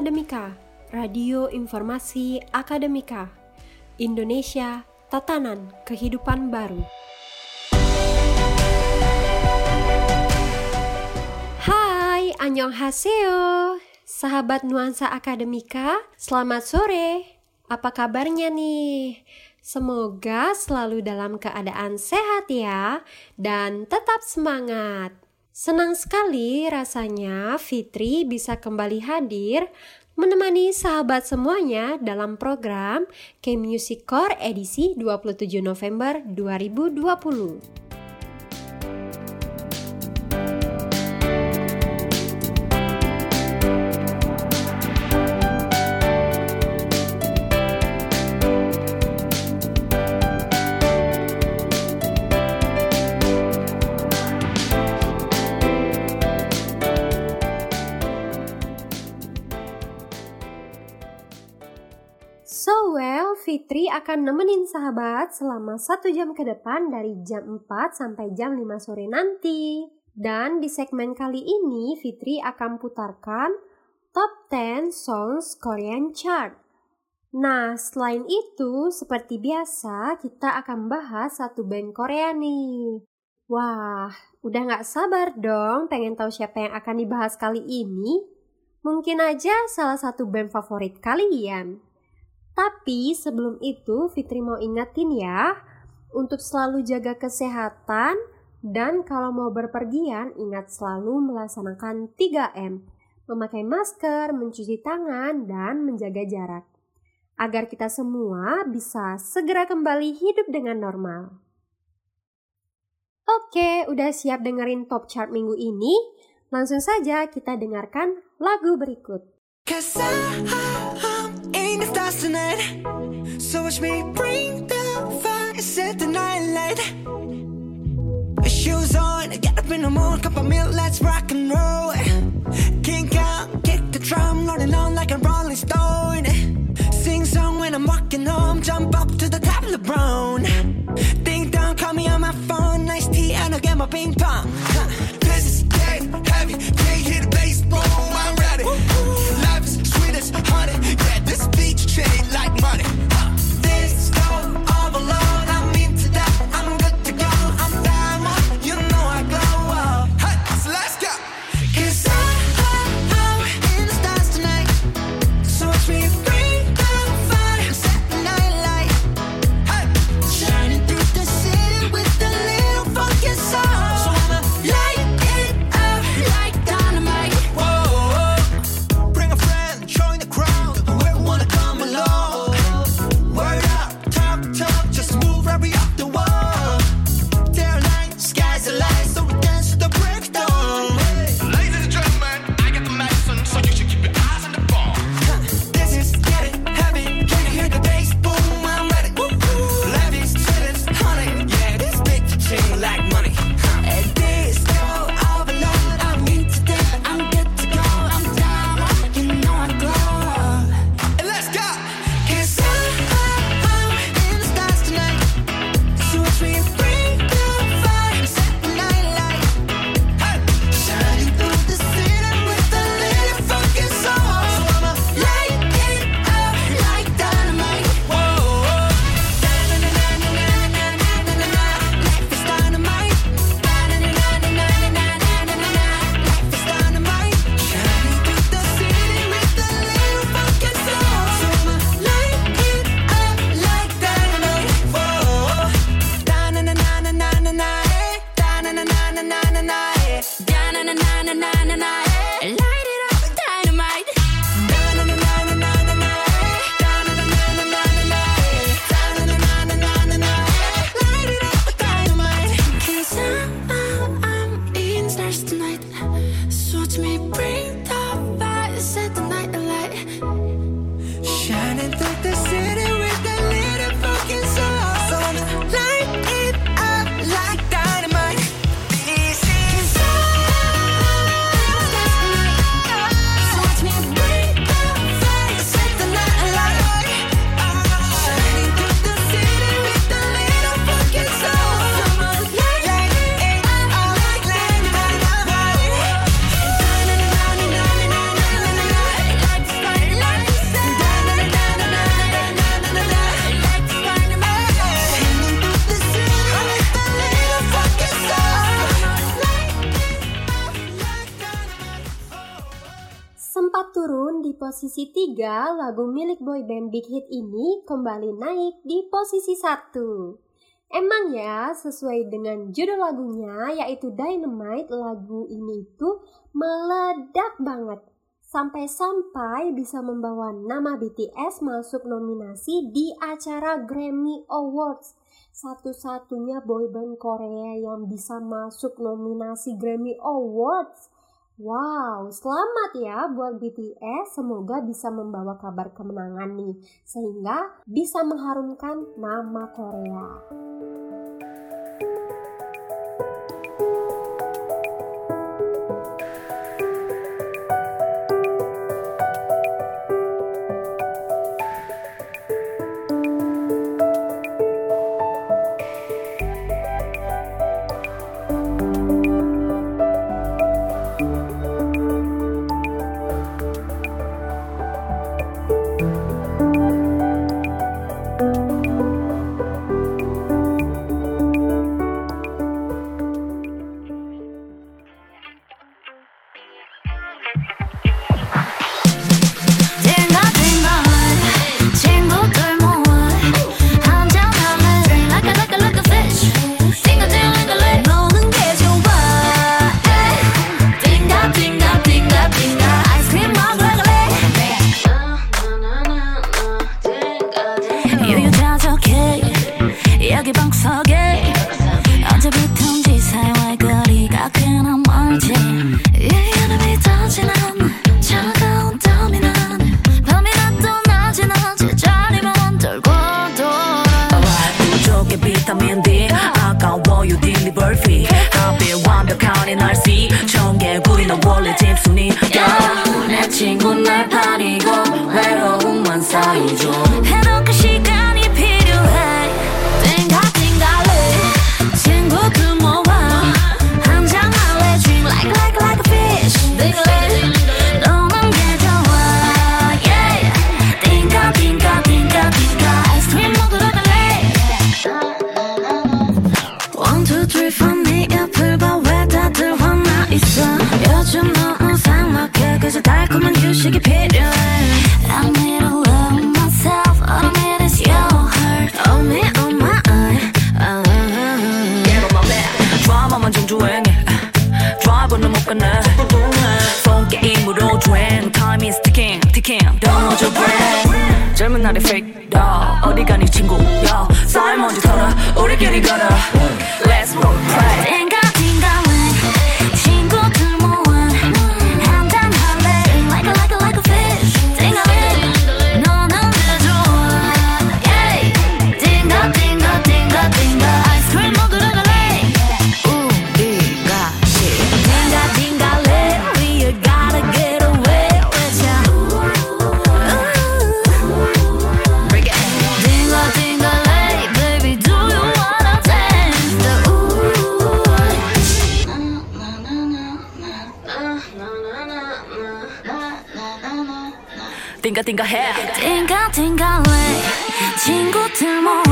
Akademika, Radio Informasi Akademika, Indonesia, Tatanan Kehidupan Baru. Hai, annyeonghaseyo, sahabat Nuansa Akademika, selamat sore. Apa kabarnya nih? Semoga selalu dalam keadaan sehat ya, dan tetap semangat. Senang sekali rasanya Fitri bisa kembali hadir menemani sahabat semuanya dalam program K-Music Core edisi 27 November 2020. Fitri akan nemenin sahabat selama satu jam ke depan dari jam 4 sampai jam 5 sore nanti. Dan di segmen kali ini Fitri akan putarkan Top 10 Songs Korean Chart. Nah, selain itu, seperti biasa, kita akan bahas satu band Korea nih. Wah, udah gak sabar dong pengen tahu siapa yang akan dibahas kali ini? Mungkin aja salah satu band favorit kalian. Tapi sebelum itu Fitri mau ingetin ya, untuk selalu jaga kesehatan dan kalau mau berpergian ingat selalu melaksanakan 3M, memakai masker, mencuci tangan, dan menjaga jarak. Agar kita semua bisa segera kembali hidup dengan normal. Oke, udah siap dengerin top chart minggu ini? Langsung saja kita dengarkan lagu berikut. Tonight. So watch me bring the fire, set the night light. Shoes on, get up in the morning, cup of milk, let's rock and roll. Kink out, kick the drum, rolling on like a rolling stone. Sing song when I'm walking home, jump up to the top of the brown. Ding dong, call me on my phone, nice tea, and I'll get my ping pong. This is getting heavy, can't hit the bass, boom, turun di posisi 3, lagu milik boyband Big Hit ini kembali naik di posisi 1. Emang ya, sesuai dengan judul lagunya yaitu Dynamite, lagu ini itu meledak banget. Sampai-sampai bisa membawa nama BTS masuk nominasi di acara Grammy Awards. Satu-satunya boyband Korea yang bisa masuk nominasi Grammy Awards. Wow, selamat ya buat BTS. Semoga bisa membawa kabar kemenangan nih, sehingga bisa mengharumkan nama Korea. くても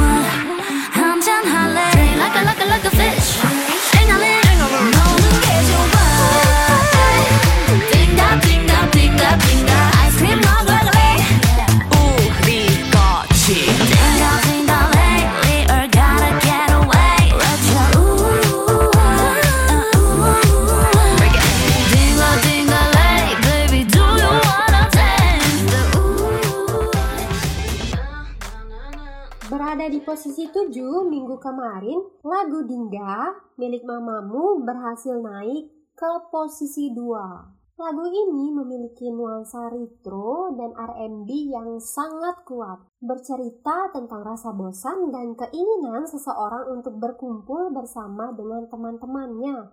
milik mamamu berhasil naik ke posisi 2. Lagu ini memiliki nuansa retro dan R&B yang sangat kuat, bercerita tentang rasa bosan dan keinginan seseorang untuk berkumpul bersama dengan teman-temannya.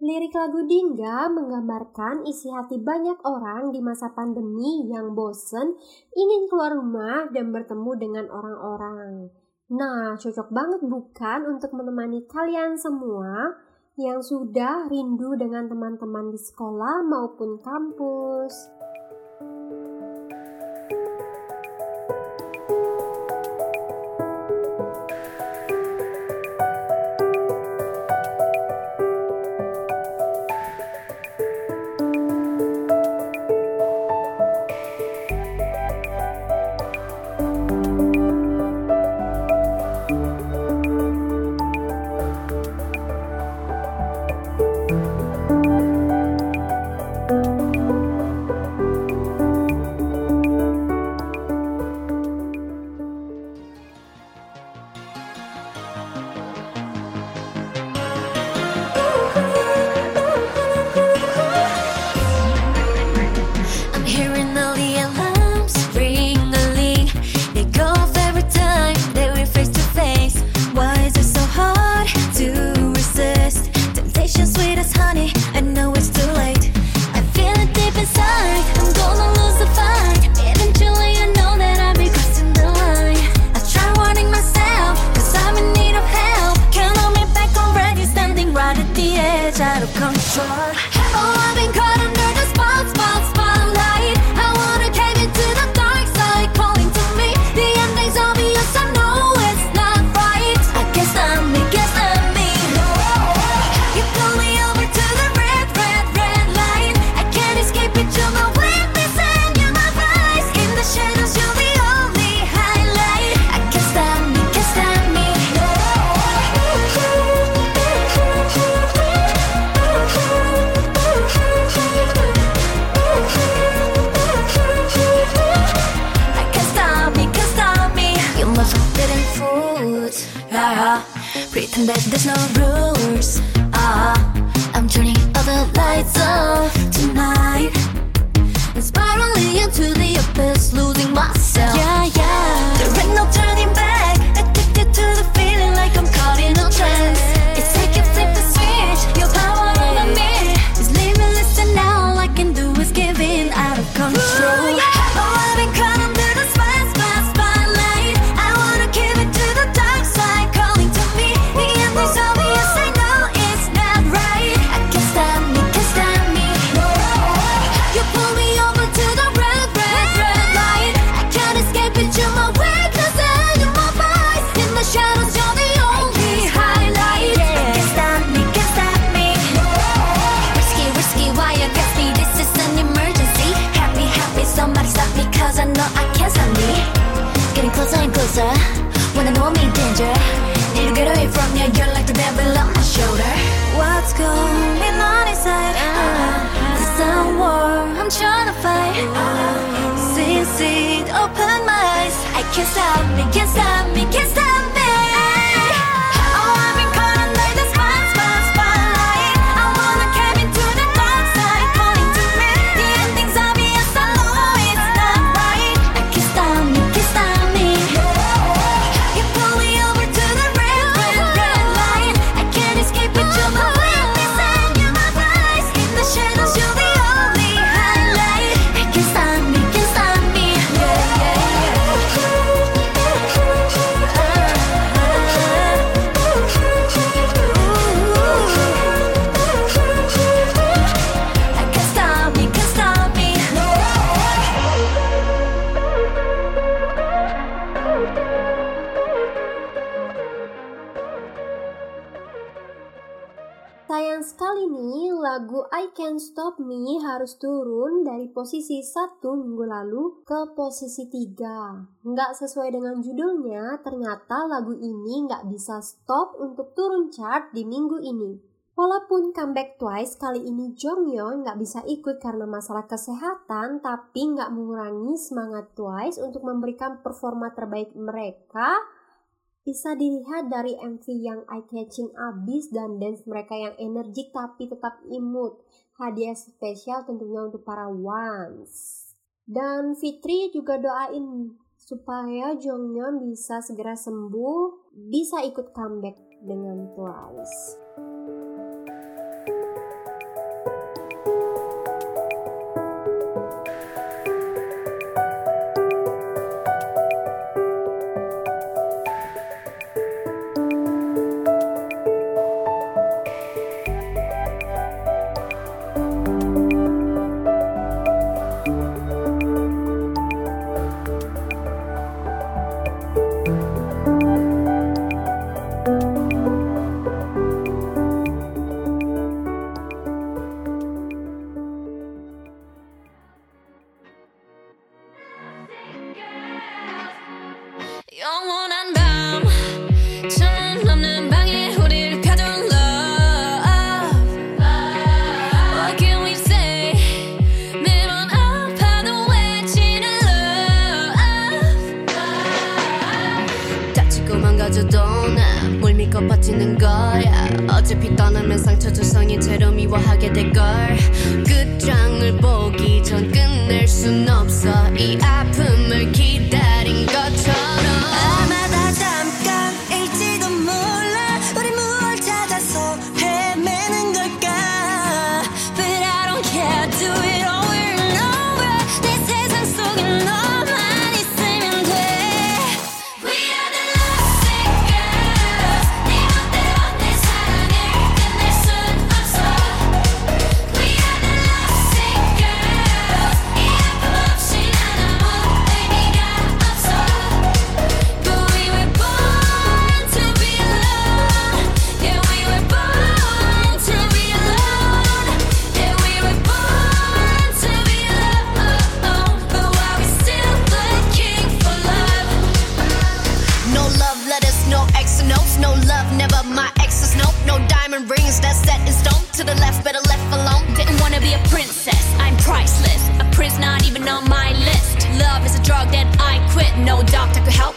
Lirik lagu Dingga menggambarkan isi hati banyak orang di masa pandemi yang bosen, ingin keluar rumah dan bertemu dengan orang-orang. Nah, cocok banget bukan untuk menemani kalian semua yang sudah rindu dengan teman-teman di sekolah maupun kampus. and that there's no rules. Ah, I'm turning all the lights off tonight. And spiraling into the abyss, losing myself. Yeah. love me. Stop Me harus turun dari posisi 1 minggu lalu ke posisi 3. Nggak sesuai dengan judulnya, ternyata lagu ini nggak bisa stop untuk turun chart di minggu ini. Walaupun comeback twice kali ini Jonghyun nggak bisa ikut karena masalah kesehatan, tapi nggak mengurangi semangat twice untuk memberikan performa terbaik mereka bisa dilihat dari MV yang eye-catching abis dan dance mereka yang energik tapi tetap imut hadiah spesial tentunya untuk para ones. Dan Fitri juga doain supaya Jongnya bisa segera sembuh, bisa ikut comeback dengan Twice.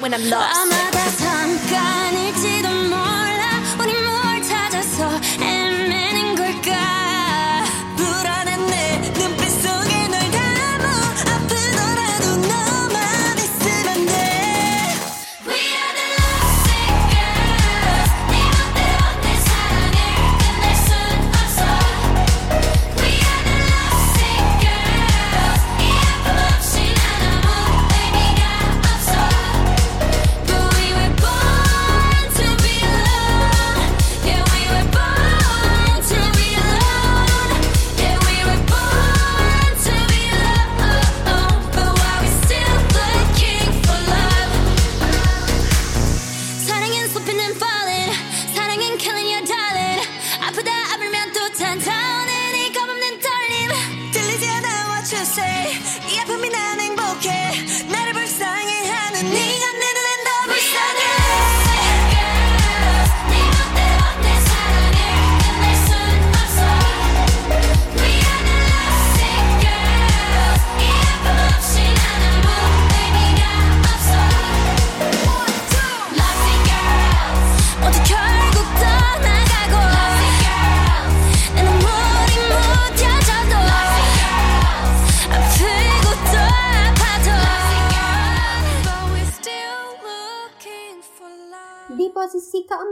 When I'm lost.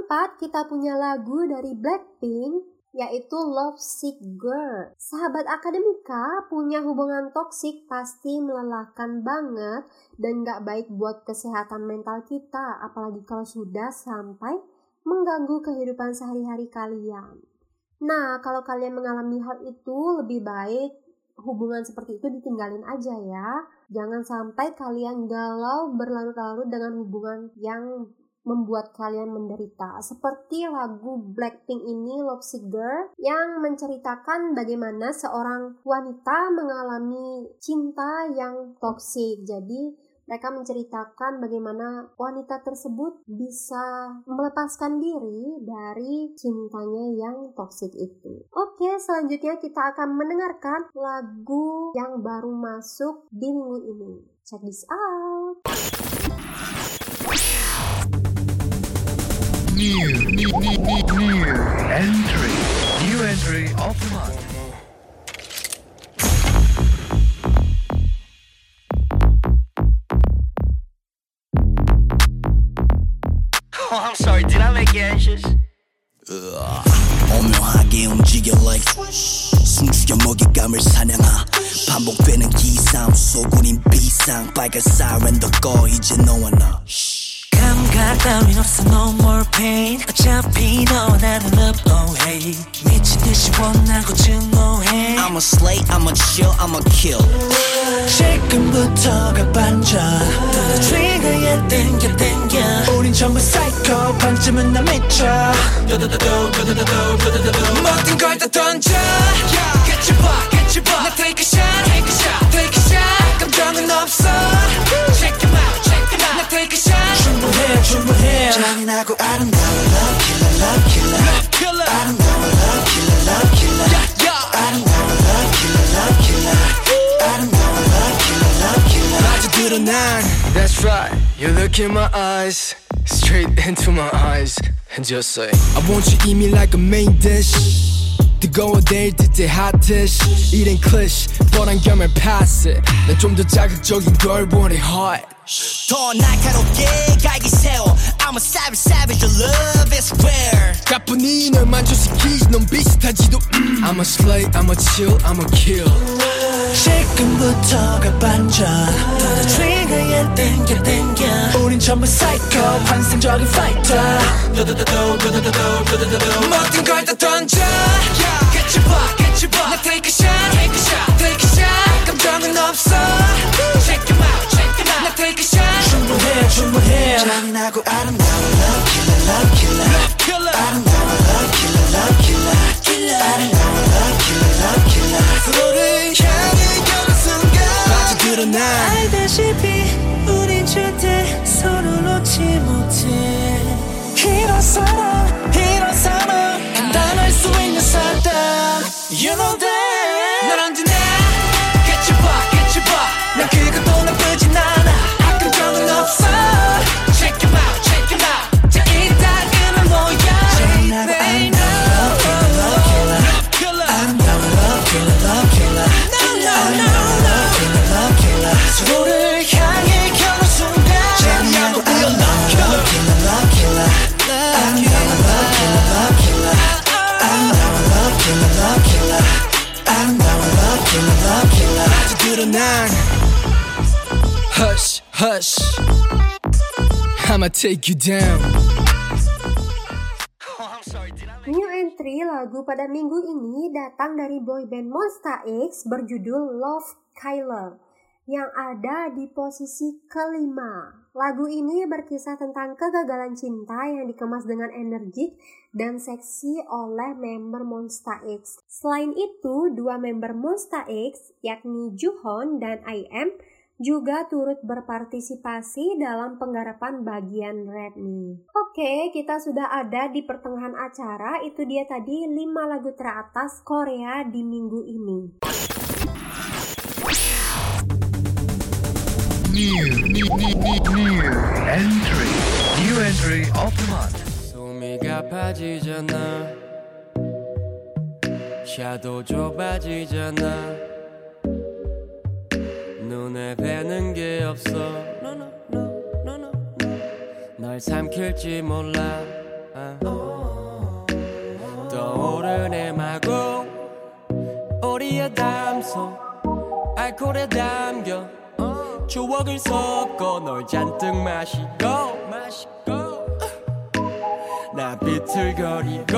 Keempat kita punya lagu dari Blackpink yaitu Love Sick Girl. Sahabat akademika punya hubungan toksik pasti melelahkan banget dan gak baik buat kesehatan mental kita apalagi kalau sudah sampai mengganggu kehidupan sehari-hari kalian. Nah, kalau kalian mengalami hal itu lebih baik hubungan seperti itu ditinggalin aja ya. Jangan sampai kalian galau berlarut-larut dengan hubungan yang membuat kalian menderita. Seperti lagu Blackpink ini Love Sick Girl yang menceritakan bagaimana seorang wanita mengalami cinta yang toksik. Jadi mereka menceritakan bagaimana wanita tersebut bisa melepaskan diri dari cintanya yang toksik itu. Oke, selanjutnya kita akan mendengarkan lagu yang baru masuk di minggu ini. Check this out. New, new, new, new, new entry. New entry of the month. Oh, I'm sorry, did I make you anxious? 오묘하게 움직여 like 숨죽여 먹잇감을 사냥하 반복되는 기싸움 속 우린 비상 빨간 사이렌도 꺼 이제 너와 나 감각 따윈 없어 no more pain 어차피 너와 나는 love oh hey 미친 듯이 원하고 증오해 I'm a slay, I'm a chill, I'm a kill 지금부터가 반전 더 트리거에 땡겨 땡겨 우린 전부 psycho 반쯤은 나 미쳐 모든 걸 다 던져 깨쳐봐 깨쳐봐 나 take a shot take a shot take a shot 감정은 없어 check him out 충분해 충분해 잔인하고 아름다운 love killer, love killer love killer 아름다운 love killer, love killer 아름다운 love killer, love killer 아름다운 love killer, love killer 아주 드러난 That's right. You look in my eyes, straight into my eyes, and just say, I want you eat me like a main dish. 뜨거워 내일 듯해 hot dish. Eating cliché, 뻔한 겸을 pass it. 난좀더 자극적인 걸 원해 hot. 더 날카롭게 갈기 세워 I'm a savage savage your love is rare 가뿐히 널 만족시키지 넌 비슷하지도 음. I'm a slay, I'm a chill, I'm a kill. 지금부터가 반전 더 트리거에 땡겨 땡겨 우린 전부 psycho 환상적인 fighter 모든 걸 다 던져 깨쳐봐 깨쳐봐 나 take a shot take a shot take a shot 감정은 없어 충분해 충분해 잔인하고 아름다운 love killer love killer love killer 아름다운 love killer love killer killer 아름다운 love killer love killer 서로를 향해 가는 순간 아주 드러난 알다시피 우린 절대 서로 놓지 못해 이런 사랑 Hush. I'ma take you down. New entry lagu pada minggu ini datang dari boyband Monsta X berjudul Love Kyler yang ada di posisi kelima. Lagu ini berkisah tentang kegagalan cinta yang dikemas dengan energik dan seksi oleh member Monsta X. Selain itu, dua member Monsta X yakni Juhon dan IM juga turut berpartisipasi dalam penggarapan bagian rap nih. Oke, kita sudah ada di pertengahan acara. Itu dia tadi 5 lagu teratas Korea di minggu ini. New, new, new, new, new entry. New entry of the month. 숨이 가빠지잖아 샤도 좁아지잖아 눈에 뵈는 게 없어. No, no, no, no, no, no. 널 삼킬지 몰라. 아. 떠오르네 마구. 우리의 담소. 알코올에 담겨. 추억을 섞어 널 잔뜩 마시고. 마시고. 나 비틀거리고.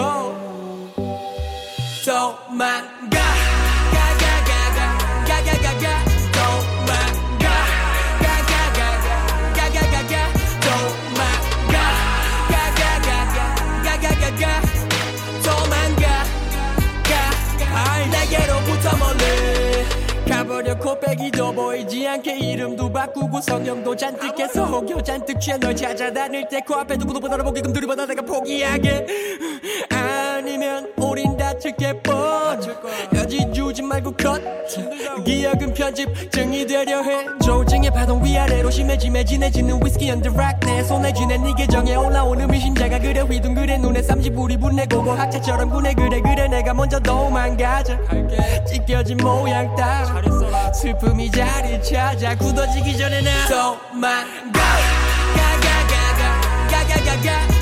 도망가 코빼기도 보이지 않게 이름도 바꾸고 성형도 잔뜩 해서 혹여 잔뜩 취해 널 찾아다닐 때 코앞에 누구도 못 알아보게끔 들이받아 내가 포기하게. 아 니면 우린 다칠 게 뻔 여지 주지 말고 컷. 기억은 편집 증이 되려 해. 조증의 파동 위아래로 심해지매 진해지는 위스키 언더 락 내 손에 쥐는 네 계정에 올라오는 미심자가 그래 휘둥그레 눈에 쌈지불이 분내 고 고 학자처럼 구네 그래 그래 내가 먼저 도망가자 찢겨진 모양 따라 슬픔이 자리 찾아 굳어지기 전에 나 도망가 가가가가 가가가가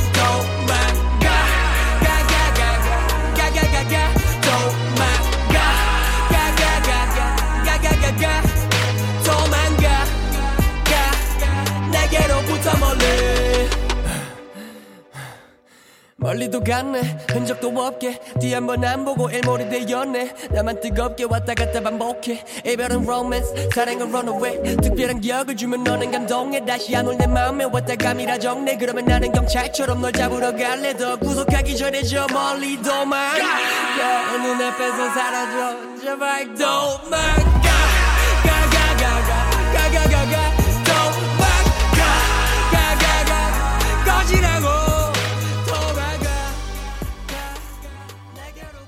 멀리도 갔네. 흔적도 없게 뒤 한 번 안 보고 일몰이 되었네. 나만 뜨겁게 왔다 갔다 반복해. 이별은 로맨스 사랑은 runaway. 특별한 기억을 주면 너는 감동해. 다시 아물 내 마음에 왔다 감이라 정내 그러면 나는 경찰처럼 널 잡으러 갈래. 더 구속하기 전에 저 멀리 도망가 내 눈앞에서 사라져. 제발 도망가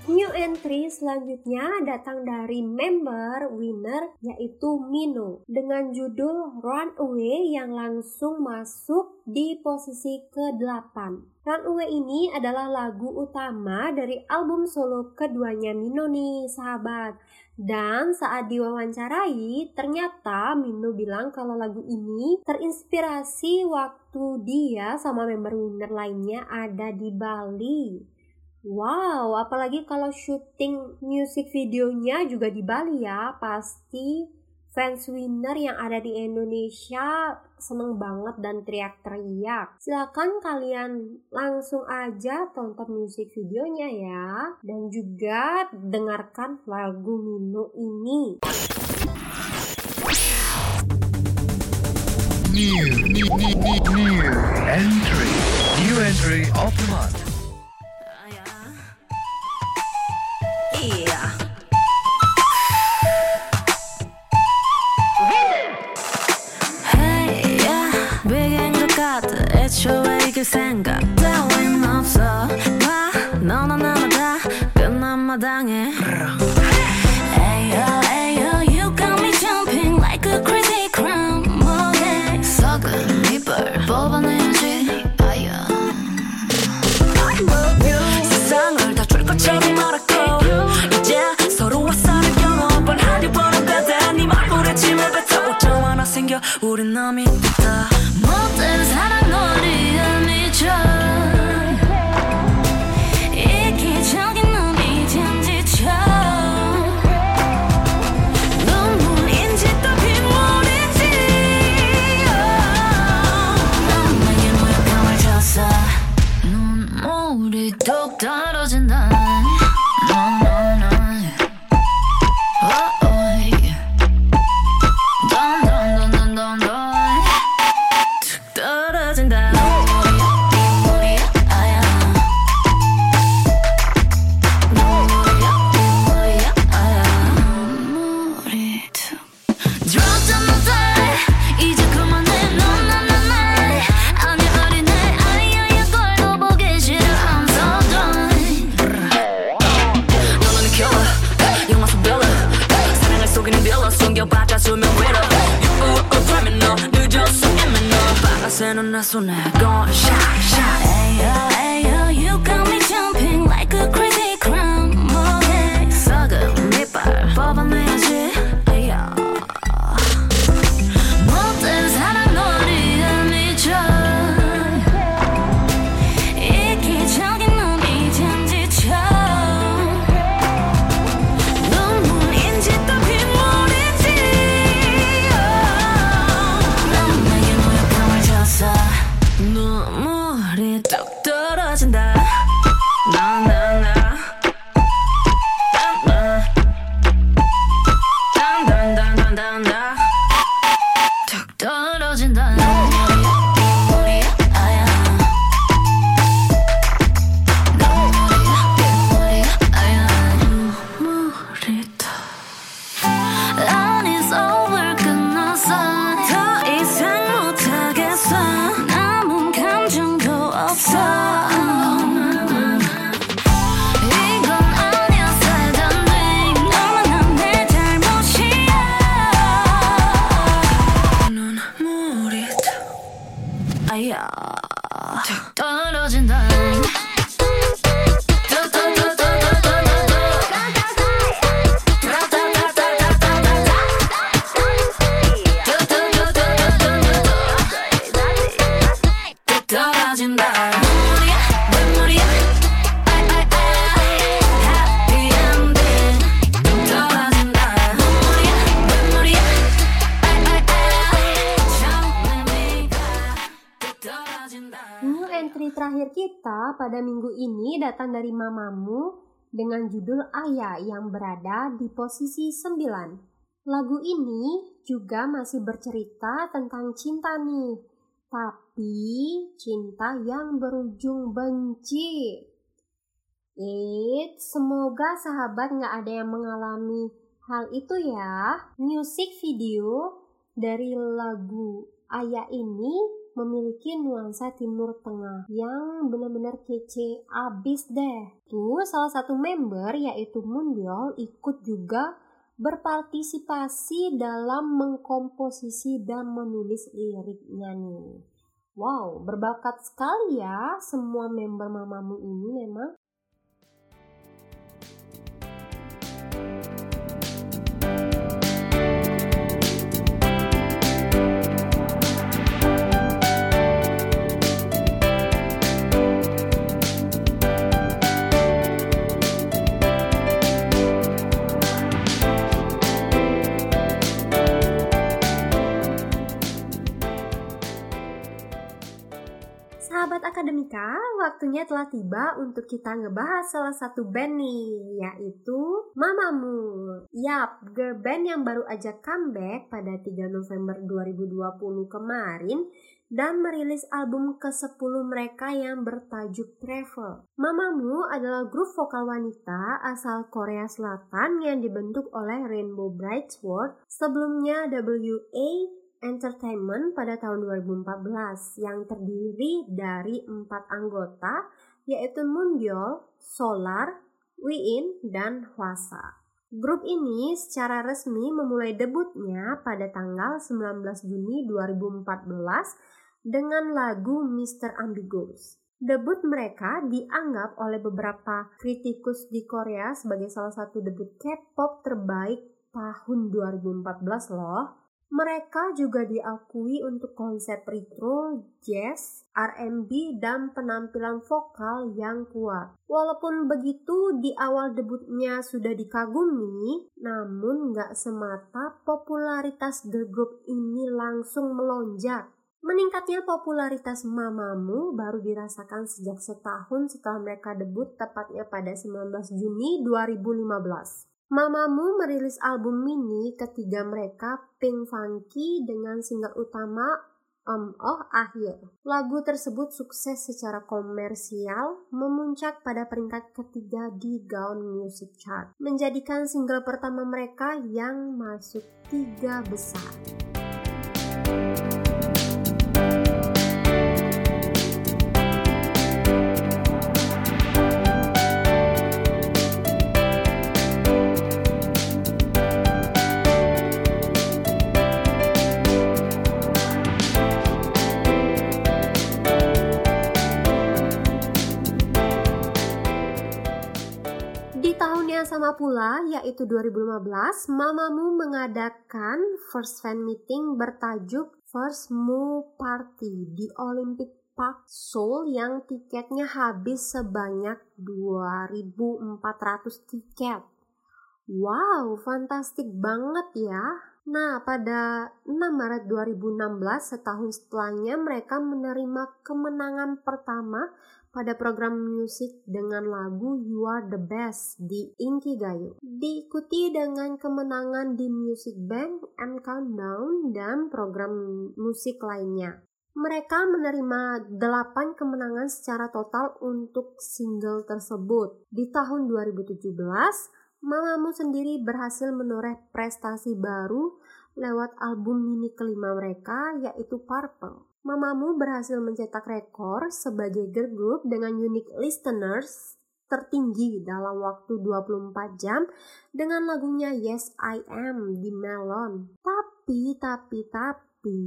New entry selanjutnya datang dari member winner yaitu Mino dengan judul Runaway yang langsung masuk di posisi ke-8. Runaway ini adalah lagu utama dari album solo keduanya Mino nih sahabat. Dan saat diwawancarai, ternyata Mino bilang kalau lagu ini terinspirasi waktu dia sama member winner lainnya ada di Bali. Wow, apalagi kalau syuting music videonya juga di Bali ya, pasti fans winner yang ada di Indonesia seneng banget dan teriak-teriak. Silakan kalian langsung aja tonton music videonya ya, dan juga dengarkan lagu Mino ini. New, new, new, new, new entry. New entry of the month. 생각 따윈 없어. 봐, 너나 나나 다 끝난 마당에. and I'm not so. Gone shot, shot. Hey, yeah. Minggu ini datang dari Mamamu dengan judul Ayah yang berada di posisi 9. Lagu ini juga masih bercerita tentang cinta nih, tapi cinta yang berujung benci. Eits, semoga sahabat nggak ada yang mengalami hal itu ya. Music video dari lagu Ayah ini memiliki nuansa timur tengah yang benar-benar kece abis deh. Tuh salah satu member yaitu Mundial ikut juga berpartisipasi dalam mengkomposisi dan menulis liriknya nih. Wow, berbakat sekali ya semua member Mamamu ini memang. Sahabat Akademika, waktunya telah tiba untuk kita ngebahas salah satu band nih, yaitu Mamamoo. Yap, girl band yang baru aja comeback pada 3 November 2020 kemarin dan merilis album ke-10 mereka yang bertajuk Travel. Mamamoo adalah grup vokal wanita asal Korea Selatan yang dibentuk oleh Rainbow Bright Sword, sebelumnya WA Entertainment pada tahun 2014 yang terdiri dari empat anggota yaitu Moonbyul, Solar, Wiin, dan Hwasa. Grup ini secara resmi memulai debutnya pada tanggal 19 Juni 2014 dengan lagu Mr. Ambiguous. Debut mereka dianggap oleh beberapa kritikus di Korea sebagai salah satu debut K-pop terbaik tahun 2014 loh. Mereka juga diakui untuk konsep retro, jazz, R&B, dan penampilan vokal yang kuat. Walaupun begitu, di awal debutnya sudah dikagumi, namun nggak semata popularitas girl group ini langsung melonjak. Meningkatnya popularitas Mamamoo baru dirasakan sejak setahun setelah mereka debut tepatnya pada 19 Juni 2015. Mamamoo merilis album mini ketiga mereka Pink Funky dengan single utama Om Oh Akhir. Lagu tersebut sukses secara komersial, memuncak pada peringkat ketiga di Gaon Music Chart, menjadikan single pertama mereka yang masuk tiga besar. Sama pula, yaitu 2015, Mamamoo mengadakan first fan meeting bertajuk First Moo Party di Olympic Park Seoul yang tiketnya habis sebanyak 2.400 tiket. Wow, fantastik banget ya. Nah, pada 6 Maret 2016, setahun setelahnya mereka menerima kemenangan pertama pada program musik dengan lagu You Are The Best di Inkigayo. Diikuti dengan kemenangan di Music Bank, and Countdown, dan program musik lainnya. Mereka menerima 8 kemenangan secara total untuk single tersebut. Di tahun 2017, Mamamoo sendiri berhasil menoreh prestasi baru lewat album mini kelima mereka yaitu Purple. Mamamoo berhasil mencetak rekor sebagai girl group dengan unique listeners tertinggi dalam waktu 24 jam dengan lagunya Yes I Am di Melon. Tapi, tapi, tapi,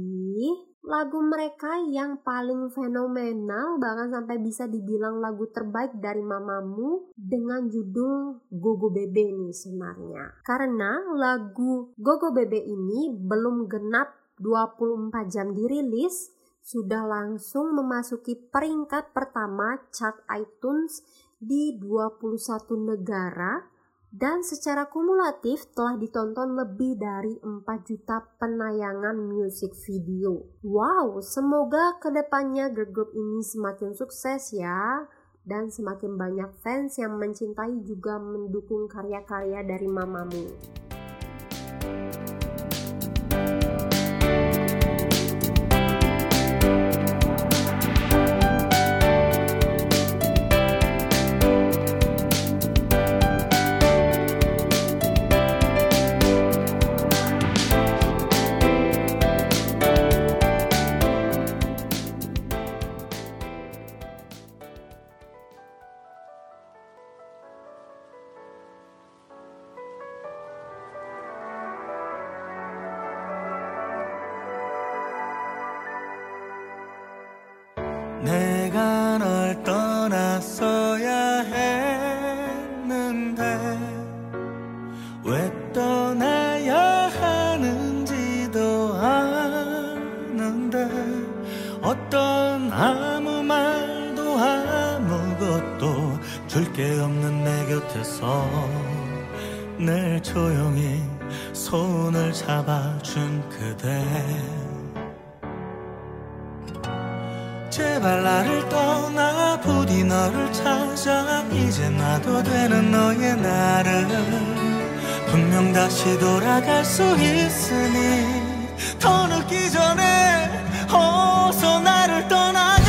lagu mereka yang paling fenomenal bahkan sampai bisa dibilang lagu terbaik dari Mamamoo dengan judul Gogo Bebe nih sebenarnya. Karena lagu Gogo Bebe ini belum genap 24 jam dirilis, sudah langsung memasuki peringkat pertama chart iTunes di 21 negara dan secara kumulatif telah ditonton lebih dari 4 juta penayangan musik video. Wow, semoga ke depannya girl group ini semakin sukses ya dan semakin banyak fans yang mencintai juga mendukung karya-karya dari Mamamoo. 늘 조용히 손을 잡아준 그대. 제발 나를 떠나 부디 너를 찾아. 이제 놔도 되는 너의 나를 분명 다시 돌아갈 수 있으니 더 늦기 전에 어서 나를 떠나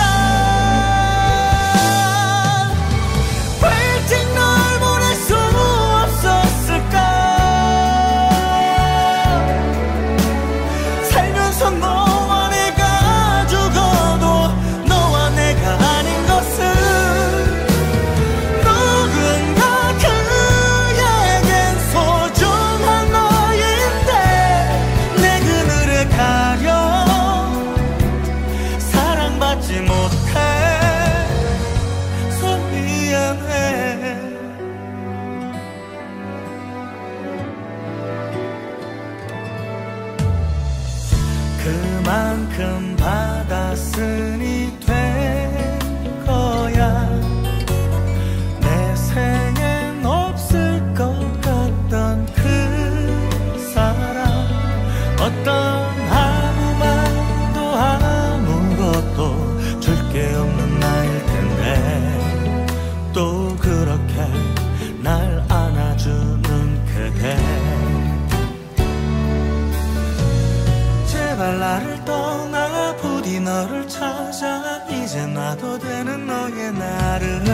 상상한 이제 나도 되는 너의 나를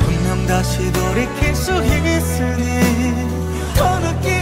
분명 다시 돌이킬 수 있으니 더 늦게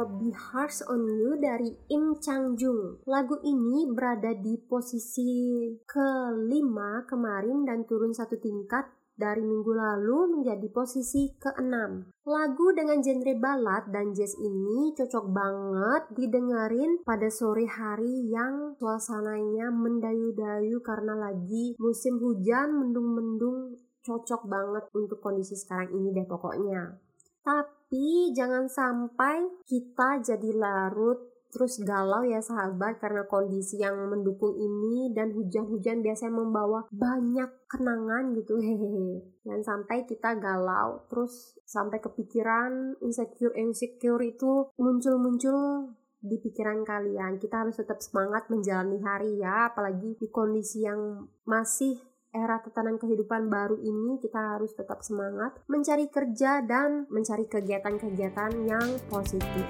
Not Be Harsh on You dari Im Chang Jung. Lagu ini berada di posisi kelima kemarin dan turun satu tingkat dari minggu lalu menjadi posisi keenam. Lagu dengan genre balad dan jazz ini cocok banget didengerin pada sore hari yang suasananya mendayu-dayu karena lagi musim hujan, mendung-mendung cocok banget untuk kondisi sekarang ini deh pokoknya. Tapi tapi jangan sampai kita jadi larut terus galau ya sahabat karena kondisi yang mendukung ini dan hujan-hujan biasanya membawa banyak kenangan gitu. Hehehe. Dan sampai kita galau terus sampai kepikiran insecure insecure itu muncul-muncul di pikiran kalian. Kita harus tetap semangat menjalani hari ya apalagi di kondisi yang masih era tatanan kehidupan baru ini kita harus tetap semangat mencari kerja dan mencari kegiatan-kegiatan yang positif.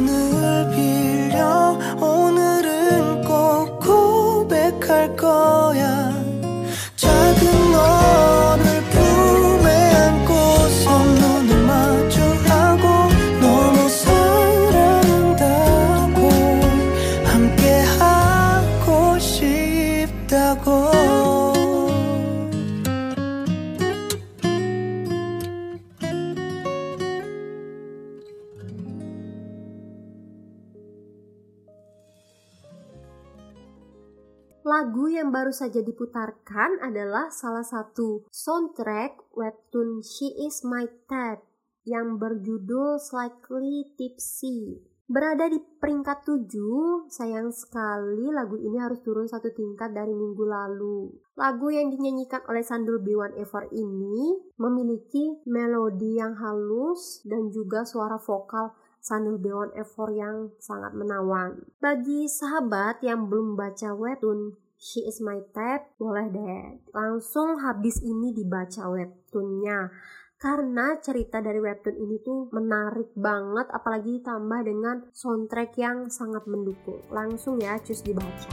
knew baru saja diputarkan adalah salah satu soundtrack webtoon She Is My Type yang berjudul Slightly Tipsy. Berada di peringkat 7, sayang sekali lagu ini harus turun satu tingkat dari minggu lalu. Lagu yang dinyanyikan oleh Sandul B1 Ever ini memiliki melodi yang halus dan juga suara vokal Sandul B1 Ever yang sangat menawan. Bagi sahabat yang belum baca webtoon She Is My Type, boleh deh. Langsung habis ini dibaca webtoonnya. Karena cerita dari webtoon ini tuh menarik banget apalagi ditambah dengan soundtrack yang sangat mendukung. Langsung ya cus dibaca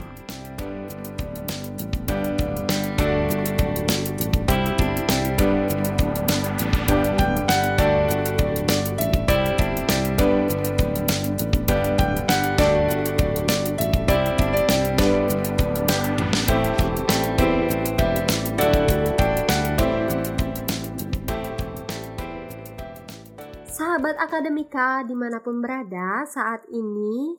Akademika di mana pun berada saat ini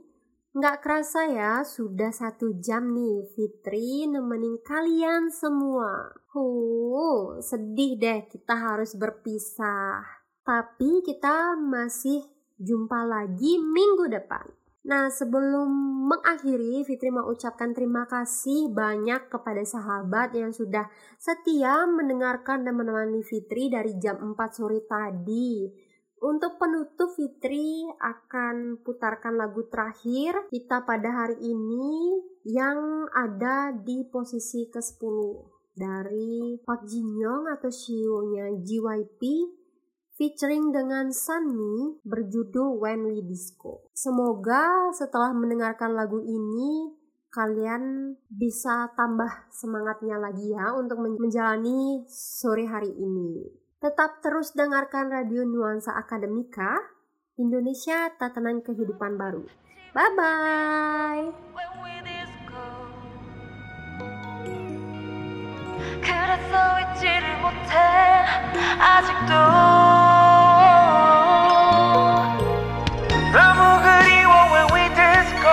Nggak kerasa ya sudah satu jam nih Fitri nemenin kalian semua. Huh, sedih deh kita harus berpisah. Tapi kita masih jumpa lagi minggu depan. Nah sebelum mengakhiri Fitri mau ucapkan terima kasih banyak kepada sahabat yang sudah setia mendengarkan dan menemani Fitri dari jam 4 sore tadi untuk penutup Fitri akan putarkan lagu terakhir kita pada hari ini yang ada di posisi ke-10 dari Park Jin Young atau CEO-nya JYP featuring dengan Sunmi berjudul When We Disco. Semoga setelah mendengarkan lagu ini kalian bisa tambah semangatnya lagi ya untuk menjalani sore hari ini. Tetap terus dengarkan Radio Nuansa Akademika, Indonesia Tatanan Kehidupan Baru. Bye-bye! 그래서 잊지를 못해 아직도 너무 그리워 when we disco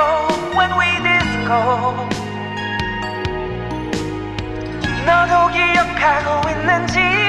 when we disco 너도 기억하고 있는지